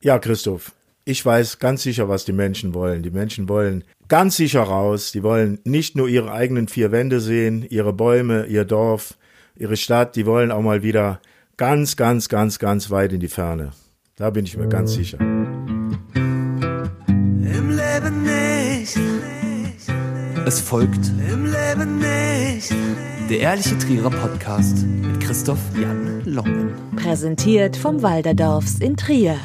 Ja, Christoph, ich weiß ganz sicher, was die Menschen wollen. Die Menschen wollen ganz sicher raus. Die wollen nicht nur ihre eigenen vier Wände sehen, ihre Bäume, ihr Dorf, ihre Stadt. Die wollen auch mal wieder ganz, ganz, ganz, ganz weit in die Ferne. Da bin ich mir ganz sicher. Im Leben nicht. Es folgt Im Leben nicht. der Ehrliche Trierer Podcast mit Christoph Jan Longen. Präsentiert vom Walderdorfs in Trier.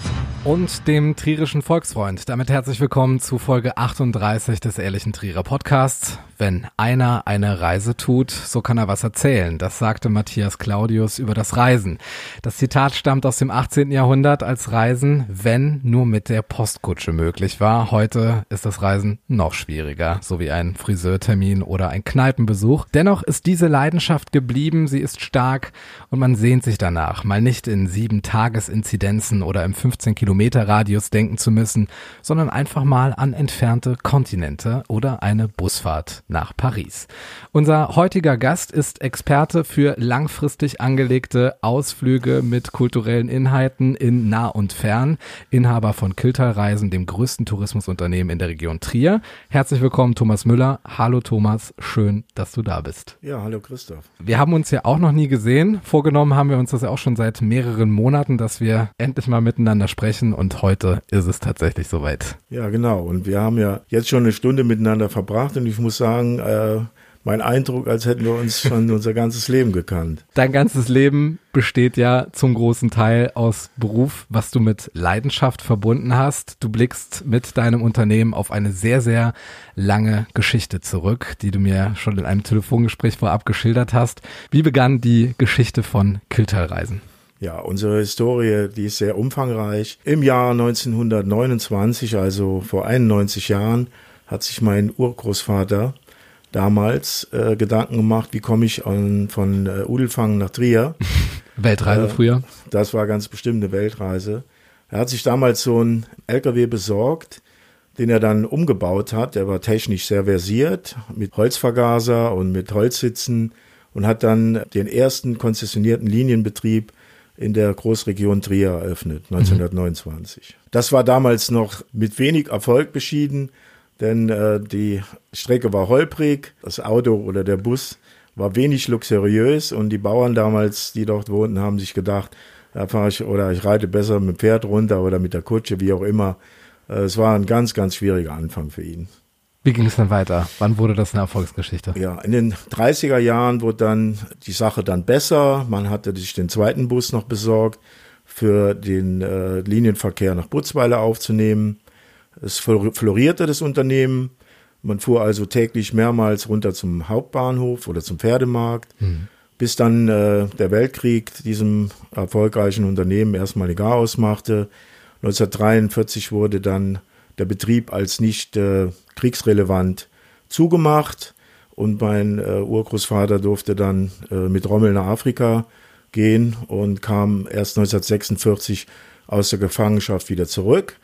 Und dem trierischen Volksfreund. Damit herzlich willkommen zu Folge 38 des Ehrlichen Trierer Podcasts. Wenn einer eine Reise tut, so kann er was erzählen. Das sagte Matthias Claudius über das Reisen. Das Zitat stammt aus dem 18. Jahrhundert, als Reisen, wenn nur mit der Postkutsche möglich war. Heute ist das Reisen noch schwieriger, so wie ein Friseurtermin oder ein Kneipenbesuch. Dennoch ist diese Leidenschaft geblieben, sie ist stark und man sehnt sich danach, mal nicht in sieben Tagesinzidenzen oder im 15 Kilometer Radius denken zu müssen, sondern einfach mal an entfernte Kontinente oder eine Busfahrt nach Paris. Unser heutiger Gast ist Experte für langfristig angelegte Ausflüge mit kulturellen Inhalten in nah und fern, Inhaber von Kiltal-Reisen, dem größten Tourismusunternehmen in der Region Trier. Herzlich willkommen, Thomas Müller. Hallo Thomas, schön, dass du da bist. Ja, hallo Christoph. Wir haben uns ja auch noch nie gesehen. Vorgenommen haben wir uns das ja auch schon seit mehreren Monaten, dass wir endlich mal miteinander sprechen und heute ist es tatsächlich soweit. Ja, genau. Und wir haben ja jetzt schon eine Stunde miteinander verbracht und ich muss sagen, äh, mein Eindruck, als hätten wir uns schon unser ganzes Leben gekannt. Dein ganzes Leben besteht ja zum großen Teil aus Beruf, was du mit Leidenschaft verbunden hast. Du blickst mit deinem Unternehmen auf eine sehr, sehr lange Geschichte zurück, die du mir schon in einem Telefongespräch vorab geschildert hast. Wie begann die Geschichte von Kiltal-Reisen? Ja, unsere Historie, die ist sehr umfangreich. Im Jahr 1929, also vor 91 Jahren, hat sich mein Urgroßvater damals äh, Gedanken gemacht, wie komme ich an, von äh, Udelfang nach Trier. Weltreise Äh, früher? Das war ganz bestimmt eine Weltreise. Er hat sich damals so einen LKW besorgt, den er dann umgebaut hat. Der war technisch sehr versiert, mit Holzvergaser und mit Holzsitzen und hat dann den ersten konzessionierten Linienbetrieb in der Großregion Trier eröffnet, 1929. Das war damals noch mit wenig Erfolg beschieden, denn äh, die Strecke war holprig, das Auto oder der Bus war wenig luxuriös und die Bauern damals, die dort wohnten, haben sich gedacht, da fahre ich oder ich reite besser mit dem Pferd runter oder mit der Kutsche, wie auch immer. Äh, Es war ein ganz, ganz schwieriger Anfang für ihn. Wie ging es dann weiter? Wann wurde das eine Erfolgsgeschichte? Ja, in den 30er Jahren wurde dann die Sache dann besser. Man hatte sich den zweiten Bus noch besorgt, für den äh, Linienverkehr nach Butzweiler aufzunehmen. Es flor- florierte das Unternehmen. Man fuhr also täglich mehrmals runter zum Hauptbahnhof oder zum Pferdemarkt, bis dann äh, der Weltkrieg diesem erfolgreichen Unternehmen erstmal egal ausmachte. 1943 wurde dann der Betrieb als nicht äh, kriegsrelevant zugemacht und mein äh, Urgroßvater durfte dann äh, mit Rommel nach Afrika gehen und kam erst 1946 aus der Gefangenschaft wieder zurück.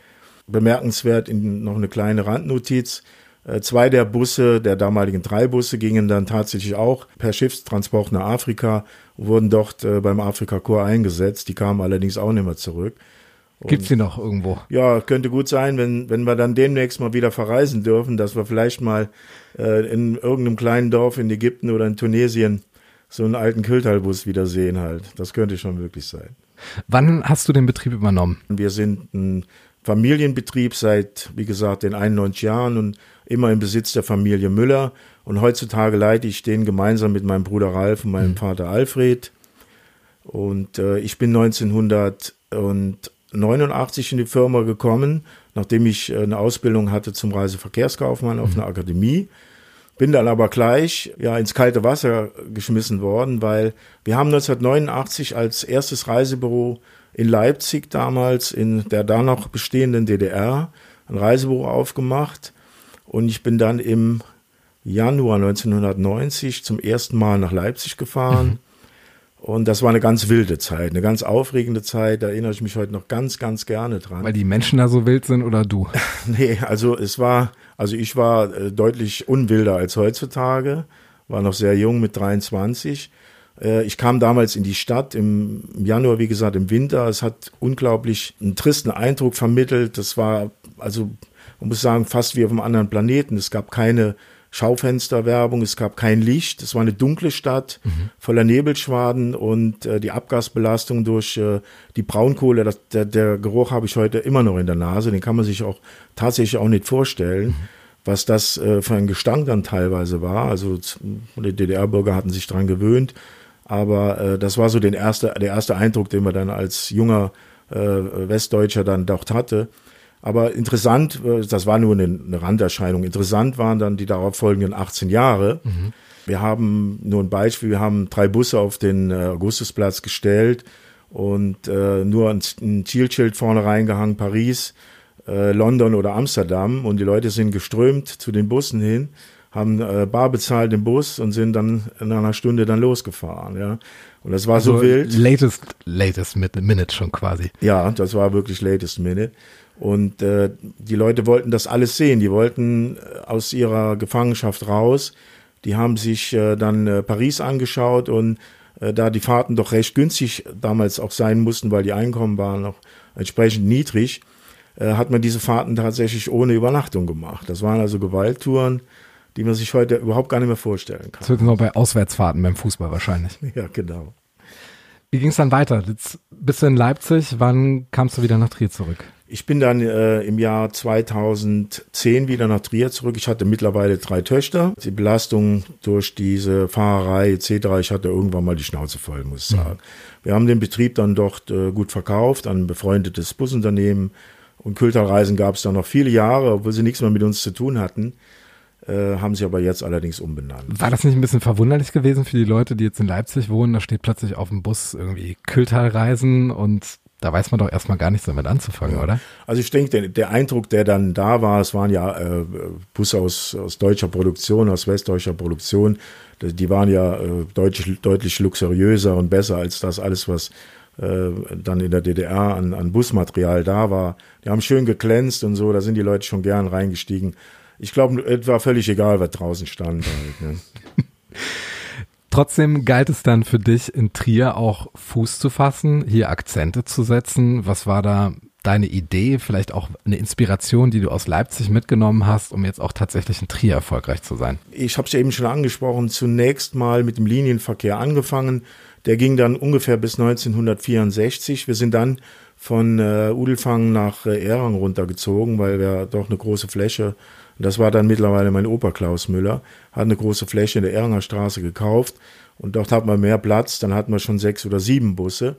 Bemerkenswert in noch eine kleine Randnotiz. Äh, Zwei der Busse, der damaligen drei Busse, gingen dann tatsächlich auch per Schiffstransport nach Afrika und wurden dort äh, beim Afrika-Korps eingesetzt. Die kamen allerdings auch nicht mehr zurück. Gibt's die noch irgendwo? Ja, könnte gut sein, wenn, wenn wir dann demnächst mal wieder verreisen dürfen, dass wir vielleicht mal äh, in irgendeinem kleinen Dorf in Ägypten oder in Tunesien so einen alten Kiltalbus wieder sehen halt. Das könnte schon möglich sein. Wann hast du den Betrieb übernommen? Wir sind ein Familienbetrieb seit, wie gesagt, den 91 Jahren und immer im Besitz der Familie Müller. Und heutzutage leite ich den gemeinsam mit meinem Bruder Ralf und meinem Vater Alfred. Und äh, ich bin 1989 in die Firma gekommen, nachdem ich äh, eine Ausbildung hatte zum Reiseverkehrskaufmann auf einer Akademie. Bin dann aber gleich ja ins kalte Wasser geschmissen worden, weil wir haben 1989 als erstes Reisebüro in Leipzig damals in der da noch bestehenden DDR ein Reisebüro aufgemacht und ich bin dann im Januar 1990 zum ersten Mal nach Leipzig gefahren. Und das war eine ganz wilde Zeit, eine ganz aufregende Zeit. Da erinnere ich mich heute noch ganz, ganz gerne dran. Weil die Menschen da so wild sind oder du? Nee, also es war, also ich war äh, deutlich unwilder als heutzutage, war noch sehr jung mit 23. Äh, Ich kam damals in die Stadt im im Januar, wie gesagt, im Winter. Es hat unglaublich einen tristen Eindruck vermittelt. Das war, also, man muss sagen, fast wie auf einem anderen Planeten. Es gab keine Schaufensterwerbung, es gab kein Licht. Es war eine dunkle Stadt voller Nebelschwaden und äh, die Abgasbelastung durch äh, die Braunkohle, das, der, der Geruch habe ich heute immer noch in der Nase. Den kann man sich auch tatsächlich auch nicht vorstellen was das äh, für ein Gestank dann teilweise war. Also die DDR-Bürger hatten sich dran gewöhnt, aber äh, das war so den erste, der erste Eindruck, den man dann als junger äh, Westdeutscher dann doch hatte. Aber interessant, äh, das war nur eine, eine Randerscheinung, interessant waren dann die darauf folgenden 18 Jahre. Wir haben nur ein Beispiel, wir haben drei Busse auf den äh, Augustusplatz gestellt und äh, nur ein, ein Zielschild vorne reingehangen, Paris, äh, London oder Amsterdam und die Leute sind geströmt zu den Bussen hin, haben äh, bar bezahlt den Bus und sind dann in einer Stunde dann losgefahren, ja. Und das war so, wild. Latest, latest Min- Minute schon quasi. Ja, das war wirklich latest minute. Und äh, die Leute wollten das alles sehen. Die wollten äh, aus ihrer Gefangenschaft raus. Die haben sich äh, dann äh, Paris angeschaut und äh, da die Fahrten doch recht günstig damals auch sein mussten, weil die Einkommen waren noch entsprechend niedrig, äh, hat man diese Fahrten tatsächlich ohne Übernachtung gemacht. Das waren also Gewalttouren, die man sich heute überhaupt gar nicht mehr vorstellen kann. Das wird nur bei Auswärtsfahrten beim Fußball wahrscheinlich. Ja, genau. Wie ging es dann weiter? Jetzt bist du in Leipzig. Wann kamst du wieder nach Trier zurück? Ich bin dann äh, im Jahr 2010 wieder nach Trier zurück. Ich hatte mittlerweile drei Töchter. Die Belastung durch diese Fahrerei etc. Ich hatte irgendwann mal die Schnauze voll, muss ich sagen. Wir haben den Betrieb dann dort äh, gut verkauft an ein befreundetes Busunternehmen. Und Kulturreisen gab es dann noch viele Jahre, obwohl sie nichts mehr mit uns zu tun hatten. Äh, haben sie aber jetzt allerdings umbenannt. War das nicht ein bisschen verwunderlich gewesen für die Leute, die jetzt in Leipzig wohnen? Da steht plötzlich auf dem Bus irgendwie Kühltalreisen und da weiß man doch erstmal gar nichts damit anzufangen, oder? Also ich denke, der, der Eindruck, der dann da war, es waren ja äh, Busse aus, aus deutscher Produktion, aus westdeutscher Produktion, die die waren ja äh, deutlich, deutlich luxuriöser und besser als das alles, was äh, dann in der DDR an, an Busmaterial da war. Die haben schön geglänzt und so, da sind die Leute schon gern reingestiegen. Ich glaube, es war völlig egal, was draußen stand. Halt, ne? Trotzdem galt es dann für dich in Trier auch Fuß zu fassen, hier Akzente zu setzen. Was war da deine Idee, vielleicht auch eine Inspiration, die du aus Leipzig mitgenommen hast, um jetzt auch tatsächlich in Trier erfolgreich zu sein? ich habe es ja eben schon angesprochen, zunächst mal mit dem Linienverkehr angefangen. Der ging dann ungefähr bis 1964. Wir sind dann von äh, Udelfang nach äh, Erang runtergezogen, weil wir doch eine große Fläche, das war dann mittlerweile mein Opa Klaus Müller, hat eine große Fläche in der Eranger Straße gekauft und dort hat man mehr Platz, dann hatten wir schon sechs oder sieben Busse.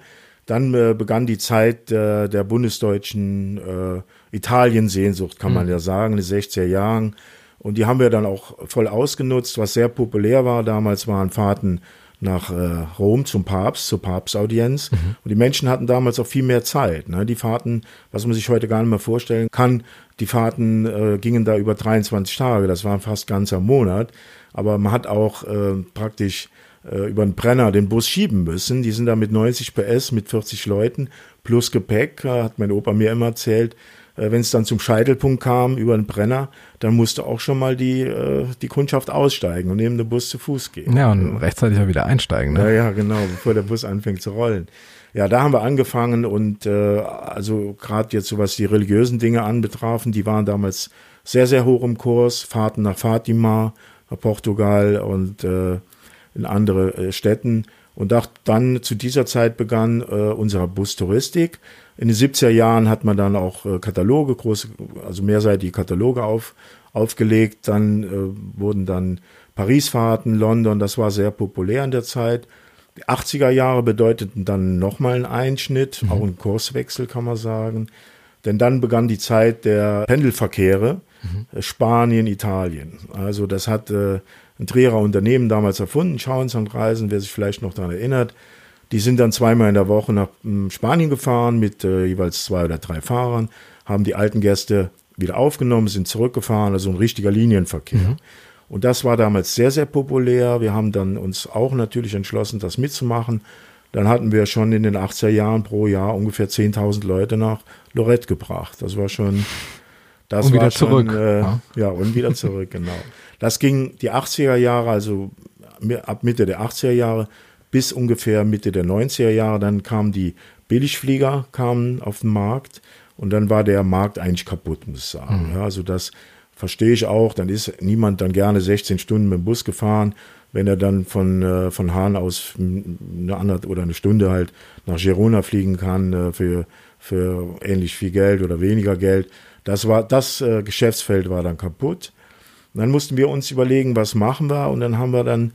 Dann äh, begann die Zeit äh, der bundesdeutschen äh, Italien-Sehnsucht, kann man ja sagen, in den 60er Jahren. Und die haben wir dann auch voll ausgenutzt, was sehr populär war. Damals waren Fahrten nach äh, Rom zum Papst, zur Papstaudienz. Und die Menschen hatten damals auch viel mehr Zeit. Ne? Die Fahrten, was man sich heute gar nicht mehr vorstellen kann, die Fahrten äh, gingen da über 23 Tage. Das war fast ganzer Monat. Aber man hat auch äh, praktisch äh, über den Brenner den Bus schieben müssen. Die sind da mit 90 PS, mit 40 Leuten plus Gepäck, hat mein Opa mir immer erzählt. Äh, Wenn es dann zum Scheitelpunkt kam über den Brenner, dann musste auch schon mal die, äh, die Kundschaft aussteigen und neben dem Bus zu Fuß gehen. Ja, und rechtzeitig auch wieder einsteigen. Ja, Ne? ja, genau, bevor der Bus anfängt zu rollen. Ja, da haben wir angefangen und äh, also gerade jetzt so was die religiösen Dinge anbetrafen, die waren damals sehr, sehr hoch im Kurs. Fahrten nach Fatima, nach Portugal und äh, in andere äh, Städten. Und auch dann zu dieser Zeit begann äh, unsere Bustouristik. In den 70er Jahren hat man dann auch äh, Kataloge, große, also mehrseitige Kataloge auf, aufgelegt. Dann äh, wurden dann Parisfahrten, London, das war sehr populär in der Zeit. Die 80er Jahre bedeuteten dann nochmal einen Einschnitt, auch einen Kurswechsel kann man sagen. Denn dann begann die Zeit der Pendelverkehre, äh, Spanien, Italien. Also das hat äh, ein Trierer Unternehmen damals erfunden, Schauens und Reisen, wer sich vielleicht noch daran erinnert. Die sind dann zweimal in der Woche nach ähm, Spanien gefahren mit äh, jeweils zwei oder drei Fahrern, haben die alten Gäste wieder aufgenommen, sind zurückgefahren, also ein richtiger Linienverkehr. Und das war damals sehr, sehr populär. Wir haben dann uns auch natürlich entschlossen, das mitzumachen. Dann hatten wir schon in den 80er Jahren pro Jahr ungefähr 10.000 Leute nach Lorette gebracht. Das war schon, das Und wieder war schon, zurück, Äh, ja. ja, und wieder zurück, genau. Das ging die 80er Jahre, also ab Mitte der 80er Jahre, bis ungefähr Mitte der 90er Jahre. Dann kamen die Billigflieger kamen auf den Markt und dann war der Markt eigentlich kaputt, muss ich sagen. Ja, also das verstehe ich auch. Dann ist niemand dann gerne 16 Stunden mit dem Bus gefahren, wenn er dann von, äh, von Hahn aus eine andere oder eine Stunde halt nach Girona fliegen kann äh, für, für ähnlich viel Geld oder weniger Geld. Das war, das äh, Geschäftsfeld war dann kaputt. Und dann mussten wir uns überlegen, was machen wir und dann haben wir dann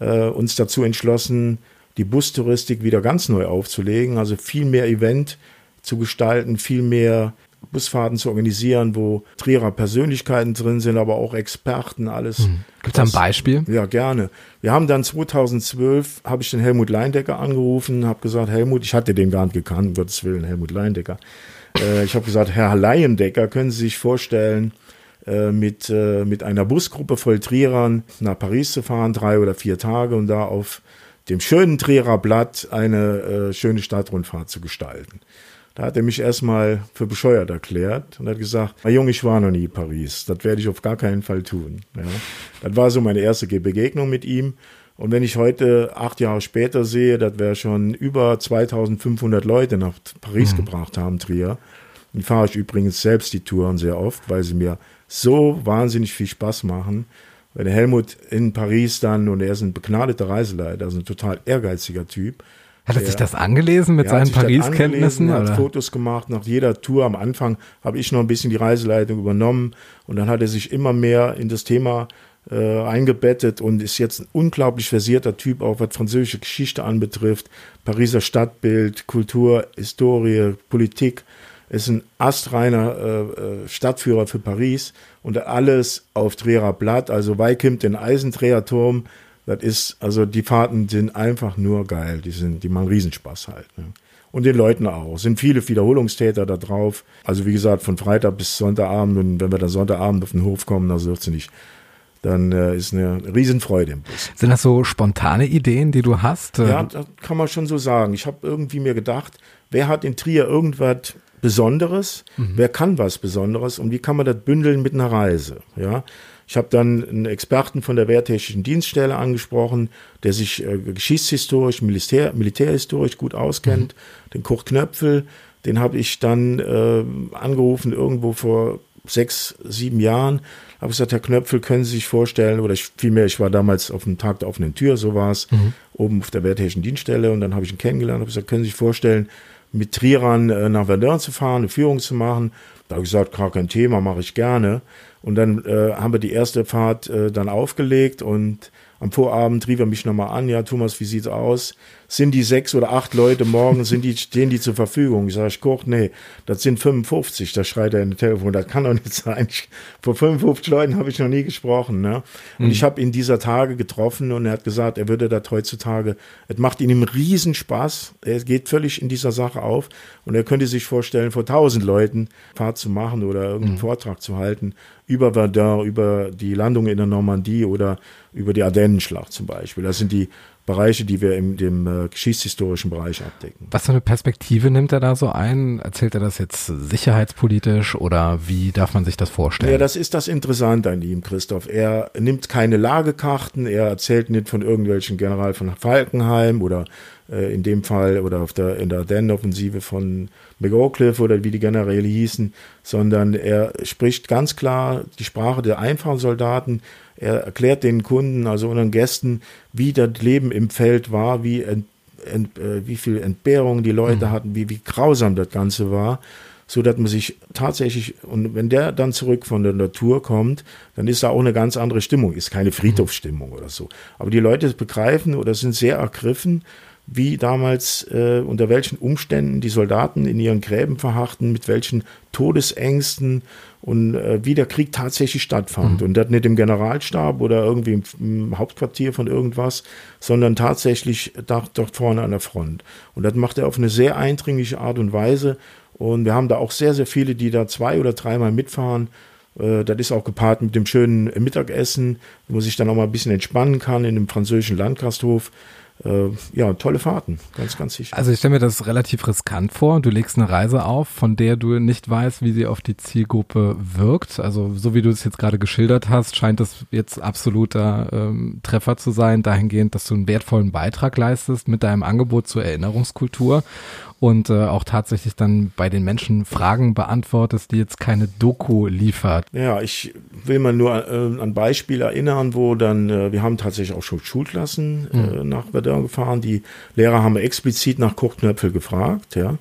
äh, uns dazu entschlossen, die Bustouristik wieder ganz neu aufzulegen, also viel mehr Event zu gestalten, viel mehr Busfahrten zu organisieren, wo Trierer Persönlichkeiten drin sind, aber auch Experten, alles. Hm. Gibt es ein Beispiel? Ja, gerne. Wir haben dann 2012, habe ich den Helmut Leindecker angerufen, habe gesagt, Helmut, ich hatte den gar nicht gekannt, um Gottes Willen, Helmut Leindecker. Äh, ich habe gesagt, Herr Leindecker, können Sie sich vorstellen, äh, mit, äh, mit einer Busgruppe voll Trierern nach Paris zu fahren, drei oder vier Tage und da auf dem schönen Trierer Blatt eine äh, schöne Stadtrundfahrt zu gestalten. Da hat er mich erstmal für bescheuert erklärt und hat gesagt, na Junge, ich war noch nie in Paris. Das werde ich auf gar keinen Fall tun. Ja. Das war so meine erste Begegnung mit ihm. Und wenn ich heute, acht Jahre später sehe, dass wir schon über 2500 Leute nach Paris mhm. gebracht haben, Trier, dann fahre ich übrigens selbst die Touren sehr oft, weil sie mir so wahnsinnig viel Spaß machen. Der Helmut in Paris dann, und er ist ein begnadeter Reiseleiter, also ein total ehrgeiziger Typ, hat er sich das angelesen mit seinen Paris-Kenntnissen? Er hat Fotos gemacht nach jeder Tour. Am Anfang habe ich noch ein bisschen die Reiseleitung übernommen und dann hat er sich immer mehr in das Thema äh, eingebettet und ist jetzt ein unglaublich versierter Typ, auch was französische Geschichte anbetrifft, Pariser Stadtbild, Kultur, Historie, Politik. Ist ein astreiner äh, äh Stadtführer für Paris und alles auf Trierer Blatt, also Weikimt, den Eisenträgerturm, das ist, also die Fahrten sind einfach nur geil. Die sind, die machen Riesenspaß halt. Ne? Und den Leuten auch. Es sind viele Wiederholungstäter da drauf. Also wie gesagt, von Freitag bis Sonntagabend. Und wenn wir dann Sonntagabend auf den Hof kommen, dann wird sie nicht. Dann äh, ist eine Riesenfreude im Bus. Sind das so spontane Ideen, die du hast? Ja, das kann man schon so sagen. Ich habe irgendwie mir gedacht, wer hat in Trier irgendwas Besonderes? Mhm. Wer kann was Besonderes? Und wie kann man das bündeln mit einer Reise? Ja. Ich habe dann einen Experten von der Wehrtechnischen Dienststelle angesprochen, der sich äh, geschichtshistorisch, Militär, militärhistorisch gut auskennt, mhm. den Kurt Knöpfel. Den habe ich dann äh, angerufen irgendwo vor sechs, sieben Jahren. Habe gesagt, Herr Knöpfel, können Sie sich vorstellen, oder ich, vielmehr, ich war damals auf dem Tag der offenen Tür, so war es, mhm. oben auf der Wehrtechnischen Dienststelle und dann habe ich ihn kennengelernt, habe gesagt, können Sie sich vorstellen, mit Trierern äh, nach Verdun zu fahren, eine Führung zu machen. Da habe ich gesagt, gar kein Thema, mache ich gerne. Und dann äh, haben wir die erste Fahrt äh, dann aufgelegt und am Vorabend rief er mich nochmal an, ja, Thomas, wie sieht's aus? Sind die sechs oder acht Leute morgen, sind die, stehen die zur Verfügung? Ich sage, ich Koch, nee, das sind 55. Da schreit er in das Telefon, das kann doch nicht sein. Ich, vor 55 Leuten habe ich noch nie gesprochen. Ne? Und mhm. ich habe ihn dieser Tage getroffen und er hat gesagt, er würde das heutzutage, es macht ihm riesen Spaß. Er geht völlig in dieser Sache auf und er könnte sich vorstellen, vor tausend Leuten Fahrt zu machen oder irgendeinen mhm. Vortrag zu halten über Verdun, über die Landung in der Normandie oder über die Ardennenschlacht zum Beispiel. Das sind die Bereiche, die wir in dem äh, geschichtshistorischen Bereich abdecken. Was für eine Perspektive nimmt er da so ein? Erzählt er das jetzt sicherheitspolitisch oder wie darf man sich das vorstellen? Ja, das ist das Interessante an ihm, Christoph. Er nimmt keine Lagekarten, er erzählt nicht von irgendwelchen General von Falkenheim oder in dem Fall oder auf der, in der Ardennen-Offensive von McAuliffe oder wie die Generäle hießen, sondern er spricht ganz klar die Sprache der einfachen Soldaten, er erklärt den Kunden, also unseren Gästen, wie das Leben im Feld war, wie, ent, ent, äh, wie viel Entbehrung die Leute mhm. hatten, wie, wie grausam das Ganze war, so dass man sich tatsächlich, und wenn der dann zurück von der Natur kommt, dann ist da auch eine ganz andere Stimmung, ist keine Friedhofsstimmung oder so. Aber die Leute begreifen oder sind sehr ergriffen, wie damals, äh, unter welchen Umständen die Soldaten in ihren Gräben verharrten, mit welchen Todesängsten und äh, wie der Krieg tatsächlich stattfand. Mhm. Und das nicht im Generalstab oder irgendwie im, im, Hauptquartier von irgendwas, sondern tatsächlich da, dort vorne an der Front. Und das macht er auf eine sehr eindringliche Art und Weise. Und wir haben da auch sehr, sehr viele, die da zwei oder dreimal mitfahren. Äh, das ist auch gepaart mit dem schönen Mittagessen, wo man sich dann auch mal ein bisschen entspannen kann in dem französischen Landgasthof. Äh, ja, tolle Fahrten, ganz, ganz sicher. Also ich stelle mir das relativ riskant vor. Du legst eine Reise auf, von der du nicht weißt, wie sie auf die Zielgruppe wirkt. Also so wie du es jetzt gerade geschildert hast, scheint das jetzt absoluter ähm, Treffer zu sein, dahingehend, dass du einen wertvollen Beitrag leistest mit deinem Angebot zur Erinnerungskultur und äh, auch tatsächlich dann bei den Menschen Fragen beantwortest, die jetzt keine Doku liefert. Ja, ich will mal nur äh, an Beispiel erinnern, wo dann, äh, wir haben tatsächlich auch schon Schulklassen äh, nach Verdun gefahren. Die Lehrer haben explizit nach Kochknöpfel gefragt, ja.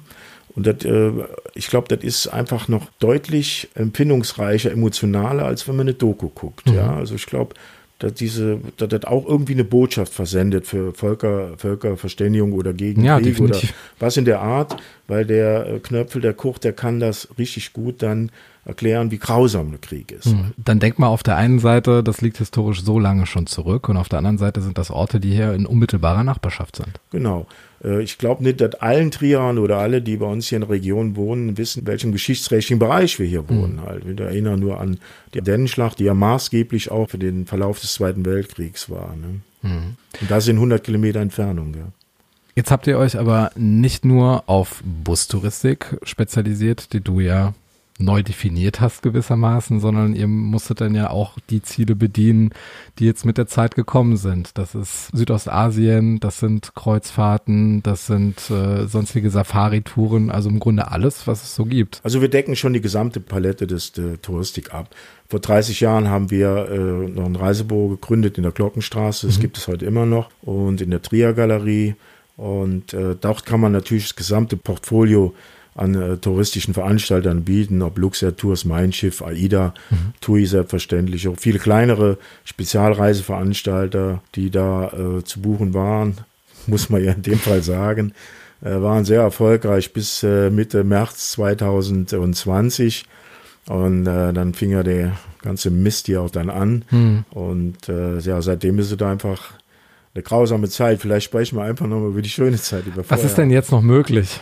Und das, äh, ich glaube, das ist einfach noch deutlich empfindungsreicher, emotionaler, als wenn man eine Doku guckt. Ja, also ich glaube, dass diese, dass das auch irgendwie eine Botschaft versendet für Völker, Völkerverständigung oder gegen Ja, Krieg oder was in der Art, weil der äh, Knöpfel, der Koch, der kann das richtig gut dann erklären, wie grausam der Krieg ist. Dann denk mal auf der einen Seite, das liegt historisch so lange schon zurück und auf der anderen Seite sind das Orte, die hier in unmittelbarer Nachbarschaft sind. Genau. Äh, Ich glaube nicht, dass allen Trieren oder alle, die bei uns hier in der Region wohnen, wissen, in welchem geschichtsträchtigen Bereich wir hier wohnen. Halt. Wir erinnern nur an die Dennenschlacht, die ja maßgeblich auch für den Verlauf des Zweiten Weltkriegs war. Ne? Und das in 100 Kilometer Entfernung. Ja. Jetzt habt ihr euch aber nicht nur auf Bustouristik spezialisiert, die du ja neu definiert hast gewissermaßen, sondern ihr musstet dann ja auch die Ziele bedienen, die jetzt mit der Zeit gekommen sind. Das ist Südostasien, das sind Kreuzfahrten, das sind äh, sonstige Safari-Touren, also im Grunde alles, was es so gibt. Also wir decken schon die gesamte Palette des der Touristik ab. Vor 30 Jahren haben wir äh, noch ein Reisebüro gegründet in der Glockenstraße. Das gibt es heute immer noch. Und in der Trier Galerie. Und äh, dort kann man natürlich das gesamte Portfolio an äh, touristischen Veranstaltern bieten, ob Luxair Tours, Mein Schiff, AIDA, TUI selbstverständlich, auch viele kleinere Spezialreiseveranstalter, die da äh, zu buchen waren, muss man ja in dem Fall sagen, äh, waren sehr erfolgreich bis äh, Mitte März 2020. Und äh, dann fing ja der ganze Mist hier auch dann an. Und äh, ja, seitdem ist es einfach eine grausame Zeit. Vielleicht sprechen wir einfach nochmal über die schöne Zeit. Über Was vorher. ist denn jetzt noch möglich?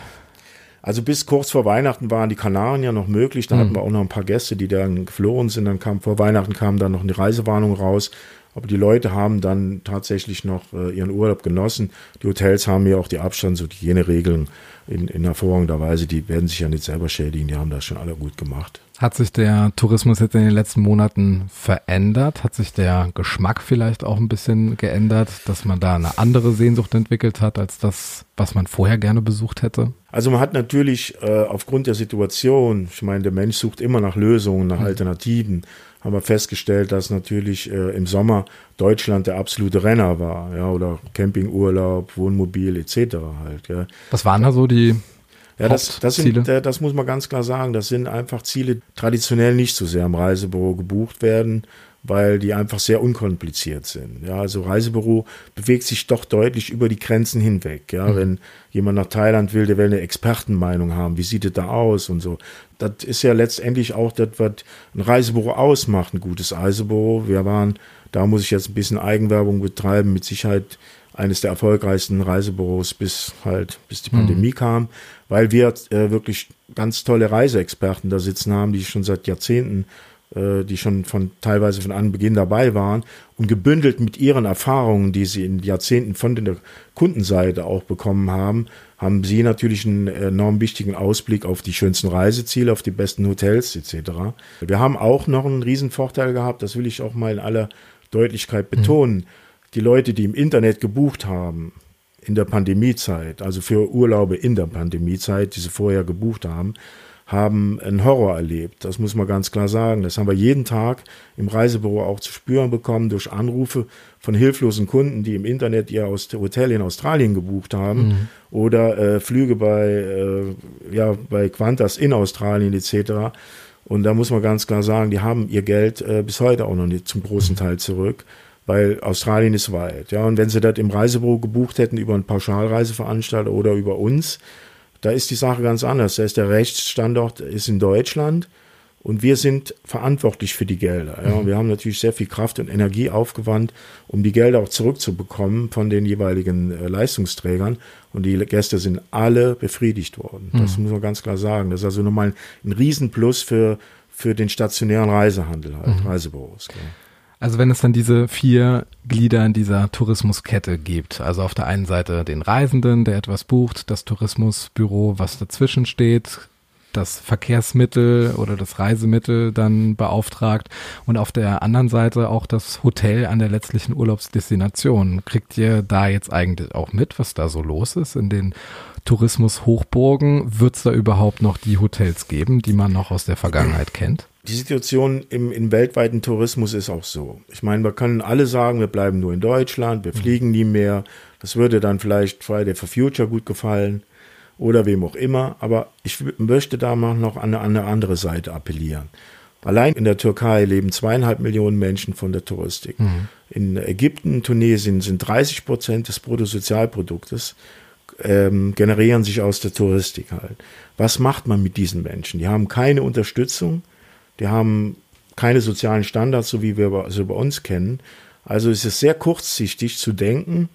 Also bis kurz vor Weihnachten waren die Kanaren ja noch möglich. Da hatten wir auch noch ein paar Gäste, die dann geflohen sind. Dann kam vor Weihnachten kam dann noch eine Reisewarnung raus. Aber die Leute haben dann tatsächlich noch äh, ihren Urlaub genossen. Die Hotels haben ja auch die Abstands- und Hygieneregeln in, in hervorragender Weise. Die werden sich ja nicht selber schädigen. Die haben das schon alle gut gemacht. Hat sich der Tourismus jetzt in den letzten Monaten verändert? Hat sich der Geschmack vielleicht auch ein bisschen geändert, dass man da eine andere Sehnsucht entwickelt hat, als das, was man vorher gerne besucht hätte? Also man hat natürlich äh, aufgrund der Situation, ich meine, der Mensch sucht immer nach Lösungen, nach Alternativen, haben wir festgestellt, dass natürlich äh, im Sommer Deutschland der absolute Renner war, ja, oder Campingurlaub, Wohnmobil etc. halt. Ja. Was waren da so die Ja, das, das, sind, äh, das muss man ganz klar sagen. Das sind einfach Ziele, die traditionell nicht so sehr im Reisebüro gebucht werden, weil die einfach sehr unkompliziert sind. Ja, also Reisebüro bewegt sich doch deutlich über die Grenzen hinweg. Ja, wenn jemand nach Thailand will, der will eine Expertenmeinung haben. Wie sieht es da aus und so. Das ist ja letztendlich auch das, was ein Reisebüro ausmacht, ein gutes Reisebüro. Wir waren, da muss ich jetzt ein bisschen Eigenwerbung betreiben, mit Sicherheit eines der erfolgreichsten Reisebüros bis halt, bis die Pandemie kam, weil wir äh, wirklich ganz tolle Reiseexperten da sitzen haben, die schon seit Jahrzehnten, äh, die schon von teilweise von Anbeginn dabei waren und gebündelt mit ihren Erfahrungen, die sie in Jahrzehnten von der Kundenseite auch bekommen haben, haben sie natürlich einen enorm wichtigen Ausblick auf die schönsten Reiseziele, auf die besten Hotels etc. Wir haben auch noch einen riesen Vorteil gehabt, das will ich auch mal in aller Deutlichkeit betonen. Die Leute, die im Internet gebucht haben, in der Pandemiezeit, also für Urlaube in der Pandemiezeit, die sie vorher gebucht haben, haben einen Horror erlebt. Das muss man ganz klar sagen. Das haben wir jeden Tag im Reisebüro auch zu spüren bekommen durch Anrufe von hilflosen Kunden, die im Internet ihr Hotel in Australien gebucht haben oder äh, Flüge bei, äh, ja, bei Qantas in Australien etc. Und da muss man ganz klar sagen, die haben ihr Geld äh, bis heute auch noch nicht zum großen Teil zurück, weil Australien ist weit. Ja, und wenn sie das im Reisebüro gebucht hätten über einen Pauschalreiseveranstalter oder über uns, da ist die Sache ganz anders. Da ist der Rechtsstandort ist in Deutschland und wir sind verantwortlich für die Gelder. Ja. Und wir haben natürlich sehr viel Kraft und Energie aufgewandt, um die Gelder auch zurückzubekommen von den jeweiligen äh, Leistungsträgern. Und die Gäste sind alle befriedigt worden. Das muss man ganz klar sagen. Das ist also nochmal ein Riesenplus für, für den stationären Reisehandel halt, Reisebüros. Klar. Also wenn es dann diese vier Glieder in dieser Tourismuskette gibt, also auf der einen Seite den Reisenden, der etwas bucht, das Tourismusbüro, was dazwischen steht, das Verkehrsmittel oder das Reisemittel dann beauftragt und auf der anderen Seite auch das Hotel an der letztlichen Urlaubsdestination. Kriegt ihr da jetzt eigentlich auch mit, was da so los ist in den Tourismus-Hochburgen? Wird es da überhaupt noch die Hotels geben, die man noch aus der Vergangenheit kennt? Die Situation im, im weltweiten Tourismus ist auch so. Ich meine, wir können alle sagen, wir bleiben nur in Deutschland, wir fliegen nie mehr. Das würde dann vielleicht Friday for Future gut gefallen oder wem auch immer. Aber ich möchte da mal noch an eine, an eine andere Seite appellieren. Allein in der Türkei leben zweieinhalb Millionen Menschen von der Touristik. Mhm. In Ägypten, Tunesien sind 30 Prozent des Bruttosozialproduktes ähm, generieren sich aus der Touristik halt. Was macht man mit diesen Menschen? Die haben keine Unterstützung die haben keine sozialen Standards, so wie wir sie bei uns kennen. Also es ist sehr kurzsichtig zu denken,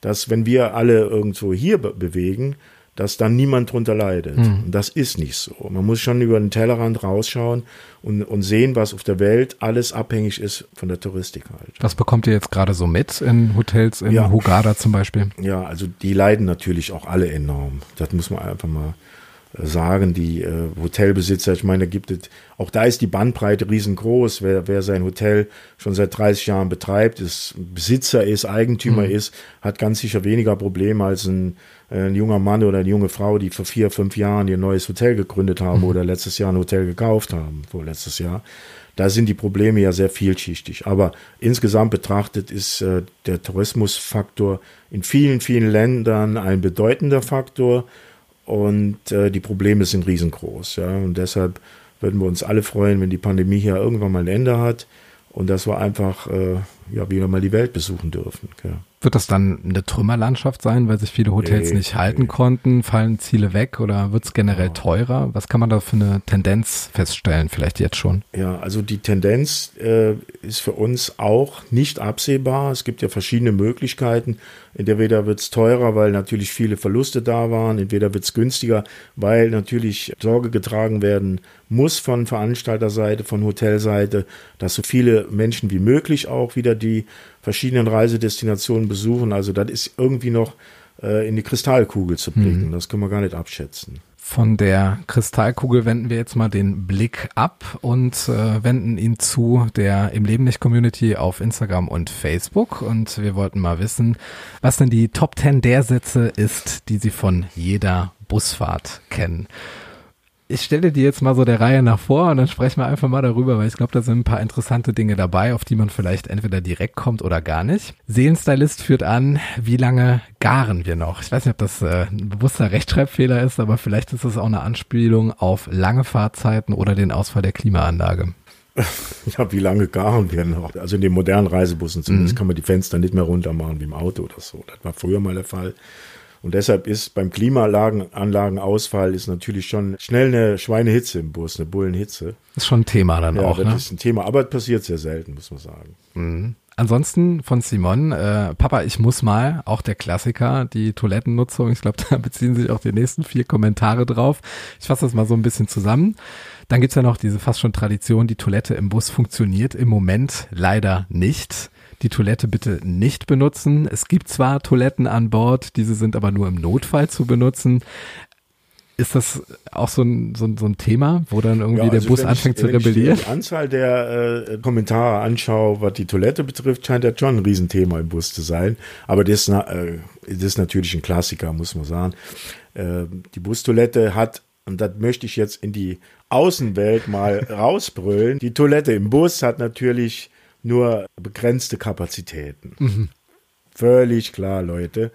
dass wenn wir alle irgendwo hier be bewegen, dass dann niemand drunter leidet. Mhm. Und das ist nicht so. Man muss schon über den Tellerrand rausschauen und, und sehen, was auf der Welt alles abhängig ist von der Touristik halt. Was bekommt ihr jetzt gerade so mit in Hotels in ja. Hugada zum Beispiel? Ja, also die leiden natürlich auch alle enorm. Das muss man einfach mal sagen, die äh, Hotelbesitzer, ich meine, da gibt es, auch da ist die Bandbreite riesengroß. Wer, wer sein Hotel schon seit 30 Jahren betreibt, ist Besitzer ist, Eigentümer mhm. ist, hat ganz sicher weniger Probleme als ein, äh, ein, junger Mann oder eine junge Frau, die vor vier, fünf Jahren ihr neues Hotel gegründet haben mhm. oder letztes Jahr ein Hotel gekauft haben, vorletztes Jahr. Da sind die Probleme ja sehr vielschichtig. Aber insgesamt betrachtet ist äh, der Tourismusfaktor in vielen, vielen Ländern ein bedeutender Faktor und äh, die Probleme sind riesengroß. Ja? Und deshalb würden wir uns alle freuen, wenn die Pandemie hier irgendwann mal ein Ende hat und dass wir einfach äh, ja, wieder mal die Welt besuchen dürfen. Ja. Wird das dann eine Trümmerlandschaft sein, weil sich viele Hotels nee, nicht halten nee. konnten? Fallen Ziele weg oder wird es generell ja. teurer? Was kann man da für eine Tendenz feststellen, vielleicht jetzt schon? Ja, also die Tendenz äh, ist für uns auch nicht absehbar. Es gibt ja verschiedene Möglichkeiten. Entweder wird es teurer, weil natürlich viele Verluste da waren. Entweder wird es günstiger, weil natürlich Sorge getragen werden muss von Veranstalterseite, von Hotelseite, dass so viele Menschen wie möglich auch wieder die verschiedenen Reisedestinationen besuchen. Also das ist irgendwie noch äh, in die Kristallkugel zu blicken. Mhm. Das können wir gar nicht abschätzen. Von der Kristallkugel wenden wir jetzt mal den Blick ab und äh, wenden ihn zu der im Leben nicht Community auf Instagram und Facebook. Und wir wollten mal wissen, was denn die Top 10 der Sätze ist, die Sie von jeder Busfahrt kennen ich stelle dir jetzt mal so der Reihe nach vor und dann sprechen wir einfach mal darüber, weil ich glaube, da sind ein paar interessante Dinge dabei, auf die man vielleicht entweder direkt kommt oder gar nicht. Seelenstylist führt an, wie lange garen wir noch? Ich weiß nicht, ob das äh, ein bewusster Rechtschreibfehler ist, aber vielleicht ist es auch eine Anspielung auf lange Fahrzeiten oder den Ausfall der Klimaanlage. Ja, wie lange garen wir noch? Also in den modernen Reisebussen zumindest mhm. kann man die Fenster nicht mehr runter machen wie im Auto oder so. Das war früher mal der Fall. Und deshalb ist beim Klimaanlagenausfall ist natürlich schon schnell eine Schweinehitze im Bus, eine Bullenhitze. Ist schon ein Thema dann ja, auch, das ne? ist ein Thema, aber es passiert sehr selten, muss man sagen. Mhm. Ansonsten von Simon, äh, Papa, ich muss mal, auch der Klassiker, die Toilettennutzung. Ich glaube, da beziehen sich auch die nächsten vier Kommentare drauf. Ich fasse das mal so ein bisschen zusammen. Dann gibt's ja noch diese fast schon Tradition, die Toilette im Bus funktioniert im Moment leider nicht die Toilette bitte nicht benutzen. Es gibt zwar Toiletten an Bord, diese sind aber nur im Notfall zu benutzen. Ist das auch so ein, so ein, so ein Thema, wo dann irgendwie ja, also der Bus anfängt ich, zu rebellieren? Wenn ich die Anzahl der äh, Kommentare anschaue, was die Toilette betrifft, scheint das schon ein Riesenthema im Bus zu sein. Aber das, äh, das ist natürlich ein Klassiker, muss man sagen. Äh, die Bustoilette hat, und das möchte ich jetzt in die Außenwelt mal rausbrüllen, die Toilette im Bus hat natürlich nur begrenzte Kapazitäten. Mhm. Völlig klar, Leute.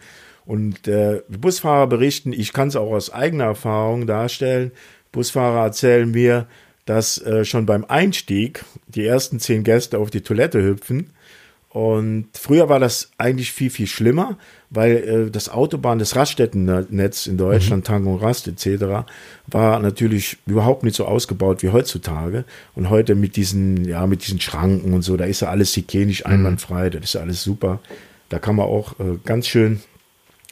Und äh, Busfahrer berichten, ich kann es auch aus eigener Erfahrung darstellen, Busfahrer erzählen mir, dass äh, schon beim Einstieg die ersten zehn Gäste auf die Toilette hüpfen und früher war das eigentlich viel, viel schlimmer, weil äh, das Autobahn, das Raststättennetz in Deutschland, mhm. Tank und Rast etc., war natürlich überhaupt nicht so ausgebaut wie heutzutage. Und heute mit diesen, ja, mit diesen Schranken und so, da ist ja alles hygienisch mhm. einwandfrei, das ist ja alles super. Da kann man auch äh, ganz schön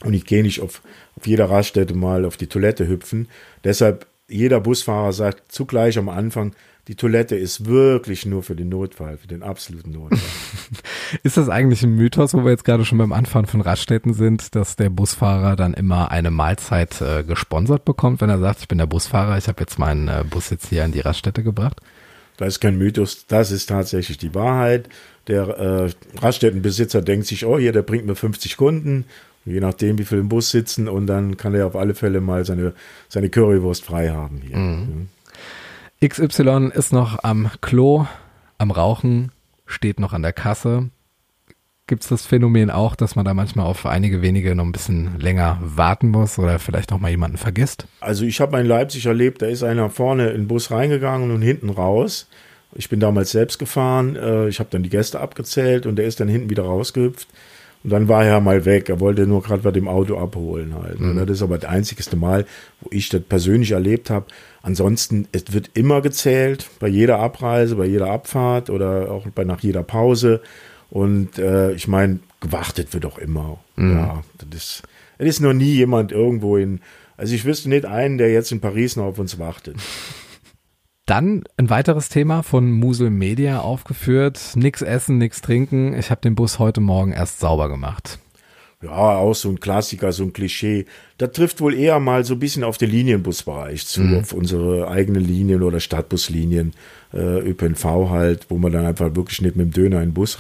und hygienisch auf, auf jeder Raststätte mal auf die Toilette hüpfen. Deshalb jeder Busfahrer sagt zugleich am Anfang, die Toilette ist wirklich nur für den Notfall, für den absoluten Notfall. Ist das eigentlich ein Mythos, wo wir jetzt gerade schon beim Anfahren von Raststätten sind, dass der Busfahrer dann immer eine Mahlzeit äh, gesponsert bekommt, wenn er sagt, ich bin der Busfahrer, ich habe jetzt meinen äh, Bus jetzt hier an die Raststätte gebracht? Das ist kein Mythos, das ist tatsächlich die Wahrheit. Der äh, Raststättenbesitzer denkt sich, oh hier, der bringt mir 50 Kunden, je nachdem, wie viel im Bus sitzen und dann kann er auf alle Fälle mal seine, seine Currywurst frei haben hier. Mhm. XY ist noch am Klo, am Rauchen, steht noch an der Kasse. Gibt es das Phänomen auch, dass man da manchmal auf einige wenige noch ein bisschen länger warten muss oder vielleicht noch mal jemanden vergisst? Also ich habe in Leipzig erlebt, da ist einer vorne in den Bus reingegangen und hinten raus. Ich bin damals selbst gefahren, äh, ich habe dann die Gäste abgezählt und der ist dann hinten wieder rausgehüpft. Und dann war er mal weg. Er wollte nur gerade bei dem Auto abholen halt. Mhm. Das ist aber das einzigste Mal, wo ich das persönlich erlebt habe. Ansonsten, es wird immer gezählt, bei jeder Abreise, bei jeder Abfahrt oder auch bei nach jeder Pause. Und äh, ich meine, gewartet wird auch immer. Mhm. Ja, das ist, es ist noch nie jemand irgendwo in. Also ich wüsste nicht einen, der jetzt in Paris noch auf uns wartet. Dann ein weiteres Thema von Musel Media aufgeführt. Nix essen, nix trinken. Ich habe den Bus heute Morgen erst sauber gemacht. Ja, auch so ein Klassiker, so ein Klischee. Das trifft wohl eher mal so ein bisschen auf den Linienbusbereich zu, mhm. auf unsere eigenen Linien oder Stadtbuslinien, äh, ÖPNV halt, wo man dann einfach wirklich nicht mit dem Döner in den Bus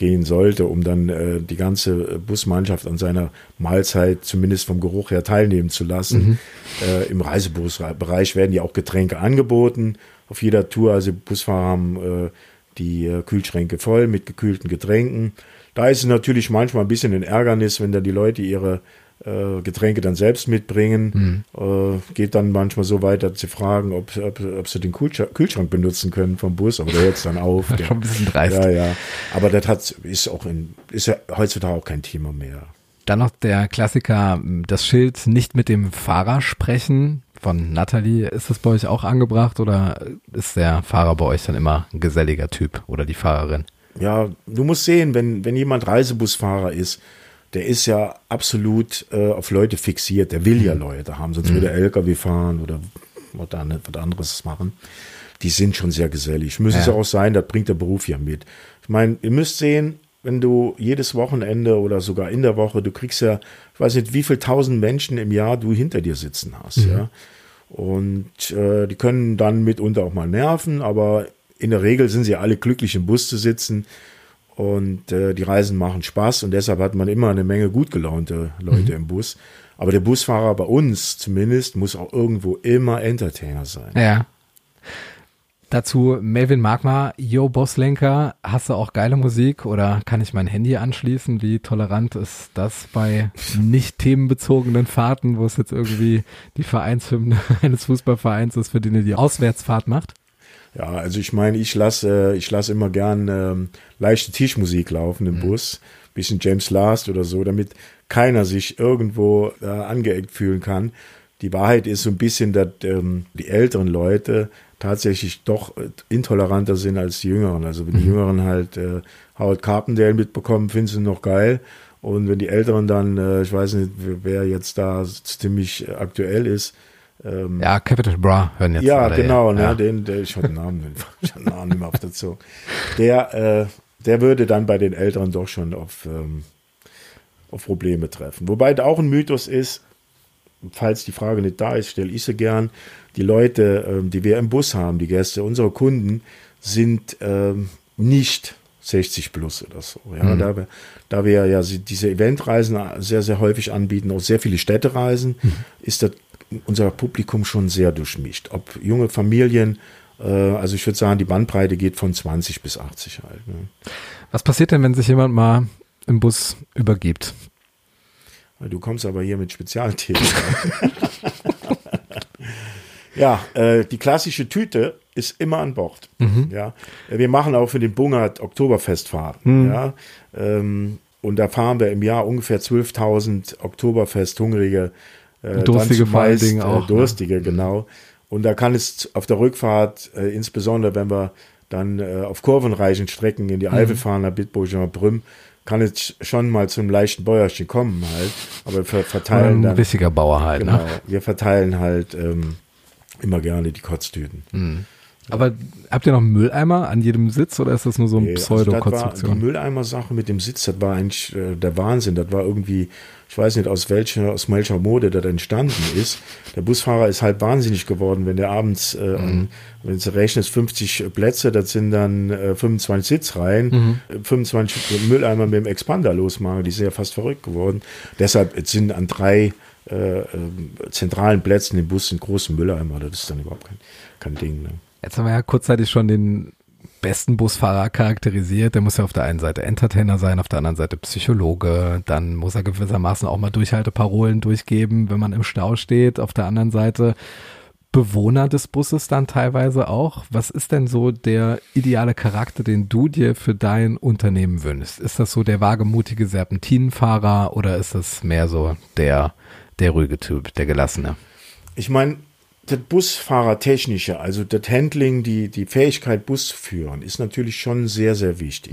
reingehen sollte, um dann äh, die ganze Busmannschaft an seiner Mahlzeit zumindest vom Geruch her teilnehmen zu lassen. Mhm. Äh, Im Reisebusbereich werden ja auch Getränke angeboten auf jeder Tour. Also Busfahrer haben äh, die äh, Kühlschränke voll mit gekühlten Getränken. Da ist es natürlich manchmal ein bisschen ein Ärgernis, wenn dann die Leute ihre äh, Getränke dann selbst mitbringen. Mhm. Äh, geht dann manchmal so weit, dass sie fragen, ob, ob, ob sie den Kühlschrank, Kühlschrank benutzen können vom Bus, aber der hört dann auf. Der, Schon ein bisschen dreist. Ja, ja. Aber das hat, ist auch in, ist ja heutzutage auch kein Thema mehr. Dann noch der Klassiker, das Schild nicht mit dem Fahrer sprechen von Natalie. Ist das bei euch auch angebracht oder ist der Fahrer bei euch dann immer ein geselliger Typ oder die Fahrerin? ja, du musst sehen, wenn, wenn jemand Reisebusfahrer ist, der ist ja absolut äh, auf Leute fixiert, der will ja mhm. Leute haben, sonst mhm. würde er LKW fahren oder was anderes machen. Die sind schon sehr gesellig. Müssen ja. es auch sein, das bringt der Beruf ja mit. Ich meine, ihr müsst sehen, wenn du jedes Wochenende oder sogar in der Woche, du kriegst ja, ich weiß nicht, wie viel tausend Menschen im Jahr du hinter dir sitzen hast, mhm. ja. Und äh, die können dann mitunter auch mal nerven, aber in der Regel sind sie alle glücklich im Bus zu sitzen und äh, die Reisen machen Spaß und deshalb hat man immer eine Menge gut gelaunte Leute mhm. im Bus. Aber der Busfahrer bei uns zumindest muss auch irgendwo immer Entertainer sein. Ja. Dazu Melvin Magma, Yo Bosslenker, hast du auch geile Musik oder kann ich mein Handy anschließen? Wie tolerant ist das bei nicht themenbezogenen Fahrten, wo es jetzt irgendwie die Vereinshymne eines Fußballvereins ist, für den ihr die Auswärtsfahrt macht? Ja, also ich meine, ich lasse ich lasse immer gern ähm, leichte Tischmusik laufen im mhm. Bus, bisschen James Last oder so, damit keiner sich irgendwo äh, angeeckt fühlen kann. Die Wahrheit ist so ein bisschen, dass ähm, die älteren Leute tatsächlich doch äh, intoleranter sind als die Jüngeren. Also wenn die mhm. Jüngeren halt äh, Howard Carpendale mitbekommen, finden sie noch geil. Und wenn die Älteren dann, äh, ich weiß nicht, wer jetzt da ziemlich aktuell ist, ähm, ja, Capital Bra hören jetzt Ja, genau, ne, ja. den, der, ich habe den Namen, ich hab den Namen nicht mehr auf der Zunge. Der, äh, der würde dann bei den Älteren doch schon auf, ähm, auf Probleme treffen. Wobei da auch ein Mythos ist, falls die Frage nicht da ist, stelle ich sie gern. Die Leute, ähm, die wir im Bus haben, die Gäste, unsere Kunden, sind ähm, nicht 60 plus oder so. Ja, mhm. da, wir, da wir ja diese Eventreisen sehr, sehr häufig anbieten, auch sehr viele Städtereisen, mhm. ist das unser Publikum schon sehr durchmischt. Ob junge Familien, äh, also ich würde sagen, die Bandbreite geht von 20 bis 80 halt. Ne. Was passiert denn, wenn sich jemand mal im Bus übergibt? Du kommst aber hier mit Spezialthemen. ja, äh, die klassische Tüte ist immer an Bord. Mhm. Ja, wir machen auch für den Bungert Oktoberfestfahrten. Mhm. Ja, ähm, und da fahren wir im Jahr ungefähr 12.000 Oktoberfest-Hungrige äh, Durstige vor allen Dingen auch. Äh, Durstige, ne? genau. Und da kann es auf der Rückfahrt, äh, insbesondere wenn wir dann äh, auf kurvenreichen Strecken in die mhm. Eifel fahren, nach Bitburg und Brüm, kann es schon mal zum leichten Bäuerchen kommen halt. Aber wir verteilen ein dann. Ein bissiger Bauer halt, genau, ne? Wir verteilen halt ähm, immer gerne die Kotztüten. Aber habt ihr noch einen Mülleimer an jedem Sitz oder ist das nur so eine Nee, also das war, die Pseudo-Konstruktion? Mülleimer-Sache mit dem Sitz, das war eigentlich äh, der Wahnsinn. Das war irgendwie, ich weiß nicht, aus welcher, aus welcher Mode das entstanden ist. Der Busfahrer ist halt wahnsinnig geworden, wenn der abends, äh, an, wenn du rechnest, 50 Plätze, das sind dann äh, 25 Sitzreihen, äh, 25 Mülleimer mit dem Expander losmachen, die sind ja fast verrückt geworden. Deshalb sind an drei äh, ähm, zentralen Plätzen im Bus sind große Mülleimer, das ist dann überhaupt kein, kein Ding. Ne? Jetzt haben wir ja kurzzeitig schon den besten Busfahrer charakterisiert. Der muss ja auf der einen Seite Entertainer sein, auf der anderen Seite Psychologe. Dann muss er gewissermaßen auch mal Durchhalteparolen durchgeben, wenn man im Stau steht. Auf der anderen Seite Bewohner des Busses dann teilweise auch. Was ist denn so der ideale Charakter, den du dir für dein Unternehmen wünschst? Ist das so der wagemutige Serpentinenfahrer oder ist das mehr so der, der ruhige Typ, der gelassene? Ich meine, das Busfahrertechnische, also das Handling, die, die Fähigkeit, Bus zu führen, ist natürlich schon sehr, sehr wichtig.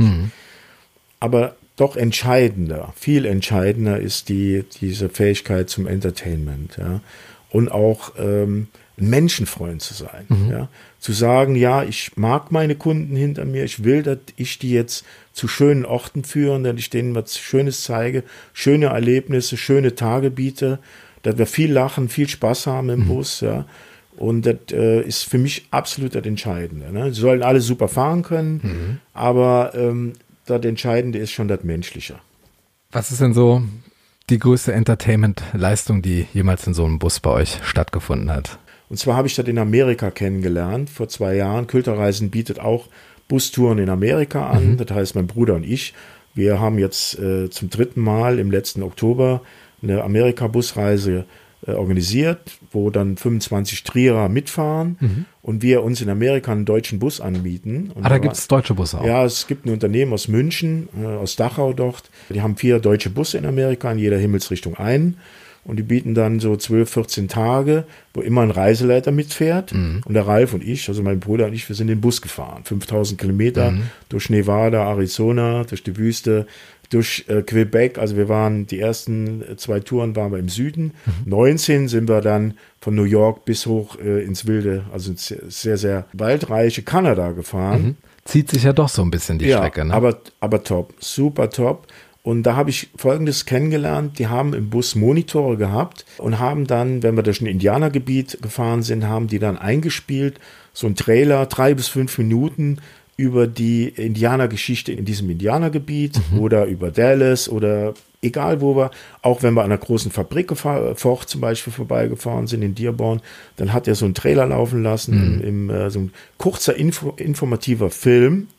Aber doch entscheidender, viel entscheidender ist die, diese Fähigkeit zum Entertainment, ja. Und auch ähm, ein Menschenfreund zu sein, ja. Zu sagen, ja, ich mag meine Kunden hinter mir, ich will, dass ich die jetzt zu schönen Orten führen, dass ich denen was Schönes zeige, schöne Erlebnisse, schöne Tage biete, dass wir viel lachen, viel Spaß haben im Bus, ja. Und das äh, ist für mich absolut das Entscheidende. Ne? Sie sollen alle super fahren können, aber ähm, das Entscheidende ist schon das Menschliche. Was ist denn so die größte Entertainment-Leistung, die jemals in so einem Bus bei euch stattgefunden hat? Und zwar habe ich das in Amerika kennengelernt, vor zwei Jahren. Külterreisen bietet auch Bustouren in Amerika an. Das heißt, mein Bruder und ich, wir haben jetzt äh, zum dritten Mal im letzten Oktober eine Amerika-Busreise äh, organisiert, wo dann 25 Trierer mitfahren und wir uns in Amerika einen deutschen Bus anbieten. Und Ah, da gibt es deutsche Busse auch. ja, es gibt ein Unternehmen aus München, äh, aus Dachau dort. Die haben vier deutsche Busse in Amerika, in jeder Himmelsrichtung ein. Und die bieten dann so 12, 14 Tage, wo immer ein Reiseleiter mitfährt. Und der Ralf und ich, also mein Bruder und ich, wir sind den Bus gefahren. 5000 Kilometer durch Nevada, Arizona, durch die Wüste, durch äh, Quebec. Also wir waren, die ersten äh, zwei Touren waren wir im Süden. 19 sind wir dann von New York bis hoch äh, ins wilde, also ins sehr, sehr, waldreiche Kanada gefahren. Zieht sich ja doch so ein bisschen die Strecke, ne? aber, aber top, super top. Und da habe ich Folgendes kennengelernt. Die haben im Bus Monitore gehabt und haben dann, wenn wir durch ein Indianergebiet gefahren sind, haben die dann eingespielt, so ein Trailer, drei bis fünf Minuten über die Indianergeschichte in diesem Indianergebiet oder über Dallas oder egal wo wir, auch wenn wir an einer großen Fabrik Ford zum Beispiel vorbeigefahren sind in Dearborn, dann hat er so einen Trailer laufen lassen, im, äh, so ein kurzer Info, informativer Film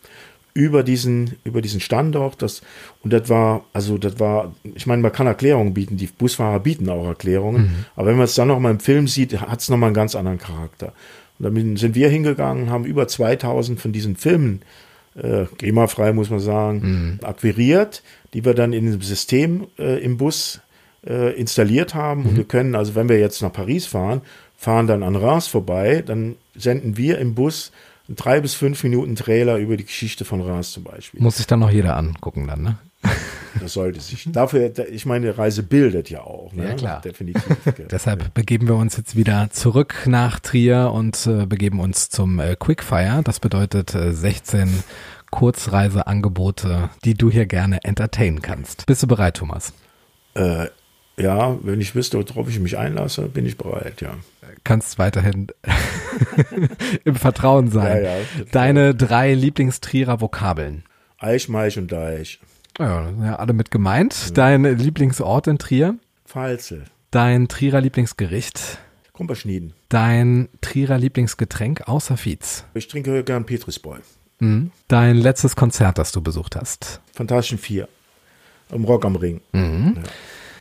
über diesen, über diesen Standort. Das, und das war, also das war, ich meine, man kann Erklärungen bieten, die Busfahrer bieten auch Erklärungen, aber wenn man es dann noch mal im Film sieht, hat es noch mal einen ganz anderen Charakter. Und damit sind wir hingegangen haben über 2000 von diesen Filmen, äh, GEMA-frei muss man sagen, akquiriert, die wir dann in einem System äh, im Bus äh, installiert haben. Und wir können, also wenn wir jetzt nach Paris fahren, fahren dann an Reims vorbei, dann senden wir im Bus einen drei bis fünf Minuten Trailer über die Geschichte von Reims zum Beispiel. Muss sich dann noch jeder angucken dann, ne? Das sollte sich. Dafür, da- ich meine, Reise bildet ja auch. Ne? Ja, klar. Definitiv. Deshalb begeben wir uns jetzt wieder zurück nach Trier und äh, begeben uns zum äh, Quickfire. Das bedeutet äh, 16 Kurzreiseangebote, die du hier gerne entertainen kannst. Bist du bereit, Thomas? Ja, wenn ich wüsste, worauf ich mich einlasse, bin ich bereit, ja. Kannst weiterhin im Vertrauen sein. Ja, ja. Deine drei Lieblingstrierer Vokabeln. Eich, Meich und Deich. Ja, ja alle mit gemeint. Dein Lieblingsort in Trier. Pfalzel. Dein Trierer Lieblingsgericht. Kumperschnieden. Dein Trierer Lieblingsgetränk außer Fietz. Ich trinke gern Petrisbräu. Mhm. Dein letztes Konzert, das du besucht hast. Fantastischen Vier. Im Rock am Ring.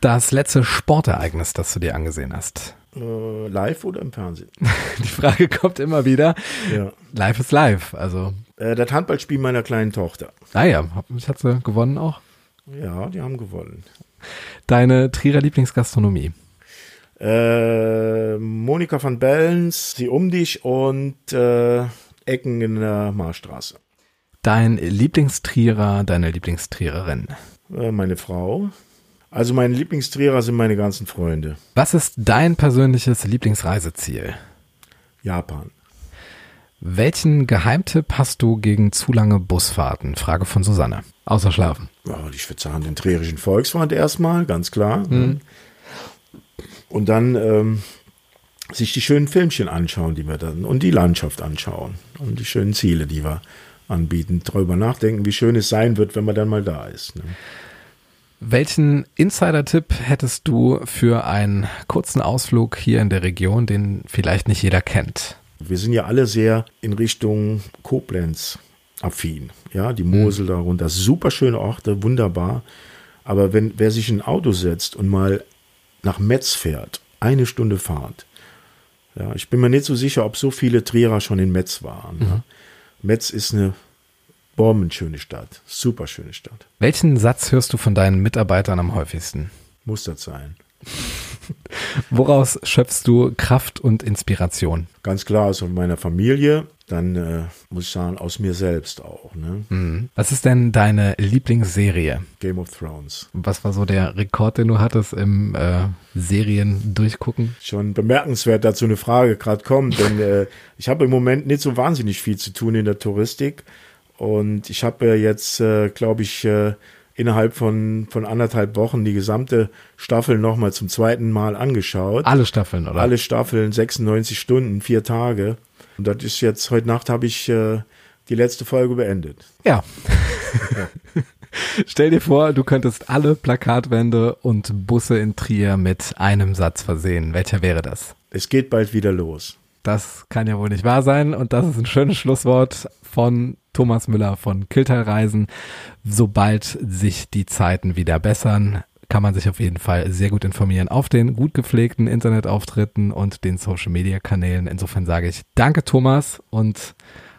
Das letzte Sportereignis, das du dir angesehen hast. Äh, live oder im Fernsehen? Die Frage kommt immer wieder. Ja. Live ist live. Also, Äh, das Handballspiel meiner kleinen Tochter. ah ja, ich hat sie gewonnen auch. Ja, die haben gewonnen. Deine Trierer Lieblingsgastronomie. Äh, Monika van Bellens, Sie um dich und äh, Ecken in der Marstraße. Dein Lieblingstrierer, deine Lieblingstriererin. Äh, meine Frau. Also meine Lieblingstrierer sind meine ganzen Freunde. Was ist dein persönliches Lieblingsreiseziel? Japan. Welchen Geheimtipp hast du gegen zu lange Busfahrten? Frage von Susanne. Außer Schlafen. Ja, ich würde sagen, den Trierischen Volksfreund erstmal, ganz klar. Und dann ähm, sich die schönen Filmchen anschauen, die wir dann, und die Landschaft anschauen und die schönen Ziele, die wir anbieten. Darüber nachdenken, wie schön es sein wird, wenn man dann mal da ist. Ne? Welchen Insider-Tipp hättest du für einen kurzen Ausflug hier in der Region, den vielleicht nicht jeder kennt? Wir sind ja alle sehr in Richtung Koblenz affin. Ja, die Mosel darunter, super schöne Orte, wunderbar. Aber wenn wer sich in ein Auto setzt und mal nach Metz fährt, eine Stunde Fahrt, ja, ich bin mir nicht so sicher, ob so viele Trierer schon in Metz waren. Ja. Metz ist eine bombenschöne Stadt, super schöne Stadt. Welchen Satz hörst du von deinen Mitarbeitern am häufigsten? Muss das sein. Woraus schöpfst du Kraft und Inspiration? Ganz klar aus meiner Familie, dann äh, muss ich sagen, aus mir selbst auch. Ne? Was ist denn deine Lieblingsserie? Game of Thrones. Was war so der Rekord, den du hattest im äh, Serien durchgucken? Schon bemerkenswert, dazu eine Frage gerade kommt, denn äh, ich habe im Moment nicht so wahnsinnig viel zu tun in der Touristik und ich habe jetzt, äh, glaube ich, äh, innerhalb von, von anderthalb Wochen die gesamte Staffel nochmal zum zweiten Mal angeschaut. Alle Staffeln, oder? Alle Staffeln, 96 Stunden, vier Tage. Und das ist jetzt, heute Nacht habe ich äh, die letzte Folge beendet. Ja. Stell dir vor, du könntest alle Plakatwände und Busse in Trier mit einem Satz versehen. Welcher wäre das? Es geht bald wieder los. Das kann ja wohl nicht wahr sein. Und das ist ein schönes Schlusswort von Thomas Müller von Kilteilreisen. Sobald sich die Zeiten wieder bessern, kann man sich auf jeden Fall sehr gut informieren auf den gut gepflegten Internetauftritten und den Social Media Kanälen. Insofern sage ich danke Thomas und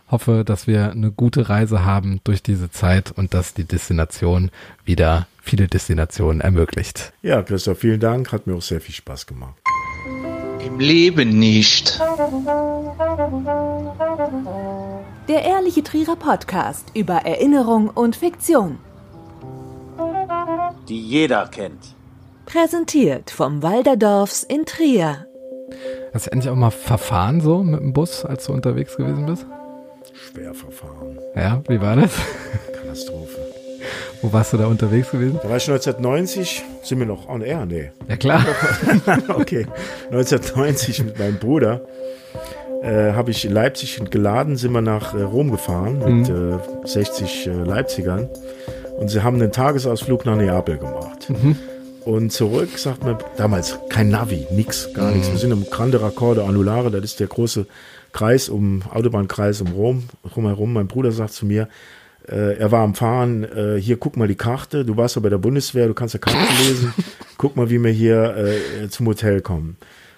hoffe, dass wir eine gute Reise haben durch diese Zeit und dass die Destination wieder viele Destinationen ermöglicht. Ja, Christoph, vielen Dank. Hat mir auch sehr viel Spaß gemacht. Im Leben nicht. Der Ehrliche Trierer Podcast über Erinnerung und Fiktion. die jeder kennt. Präsentiert vom Walderdorfs in Trier. Hast du endlich auch mal verfahren so mit dem Bus, als du unterwegs gewesen bist? Schwer verfahren. Ja, wie war das? Katastrophe. Wo warst du da unterwegs gewesen? Da war ich 1990, sind wir noch on air? Nee. Ja klar. okay. 1990 mit meinem Bruder äh, habe ich in Leipzig geladen, sind wir nach äh, Rom gefahren mit äh, 60 äh, Leipzigern. Und sie haben einen Tagesausflug nach Neapel gemacht. Und zurück, sagt man, damals kein Navi, nix, gar nichts. Wir sind im Grande Raccordo Anulare, das ist der große Kreis um, Autobahnkreis um Rom, drumherum. Mein Bruder sagt zu mir, er war am Fahren, äh, hier guck mal die Karte, du warst ja bei der Bundeswehr, du kannst ja Karte lesen, guck mal, wie wir hier äh, zum Hotel kommen.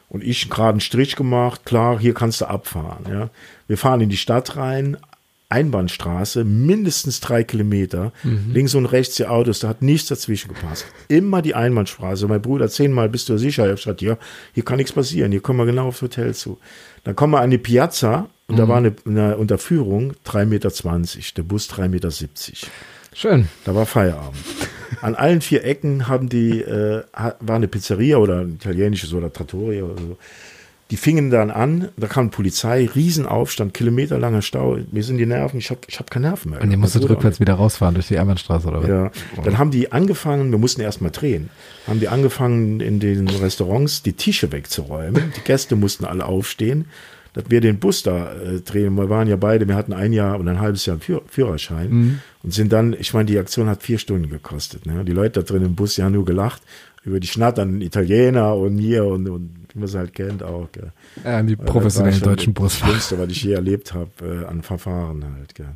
Und ich gerade einen Strich gemacht, klar, hier kannst du abfahren. Ja. Wir fahren in die Stadt rein, Einbahnstraße, mindestens drei Kilometer, links und rechts die Autos, da hat nichts dazwischen gepasst. Immer die Einbahnstraße. Mein Bruder, zehnmal bist du sicher? Ich habe gesagt, ja, hier kann nichts passieren, hier kommen wir genau aufs Hotel zu. Dann kommen wir an die Piazza und da war eine, eine Unterführung 3,20 Meter, der Bus 3,70 Meter. Schön. Da war Feierabend. An allen vier Ecken haben die, äh, war eine Pizzeria oder ein italienisches oder Trattoria oder so. Die fingen dann an, da kam Polizei, Riesenaufstand, kilometerlanger Stau. Mir sind die Nerven, ich habe ich hab keine Nerven mehr. Und ihr musstet rückwärts wieder rausfahren durch die Einbahnstraße oder was? ja, dann haben die angefangen, wir mussten erst mal drehen, haben die angefangen in den Restaurants die Tische wegzuräumen. Die Gäste mussten alle aufstehen, dass wir den Bus da äh, drehen. Wir waren ja beide, wir hatten ein Jahr und ein halbes Jahr Führ Führerschein und sind dann, ich meine, die Aktion hat vier Stunden gekostet. Ne? Die Leute da drin im Bus, die haben nur gelacht über die schnatternden Italiener und hier und, und wie man es halt kennt auch. Gell. Ja, die Das professionellen deutschen Das Busfahrer. Schlimmste, was ich je erlebt habe äh, an Verfahren halt. Gell.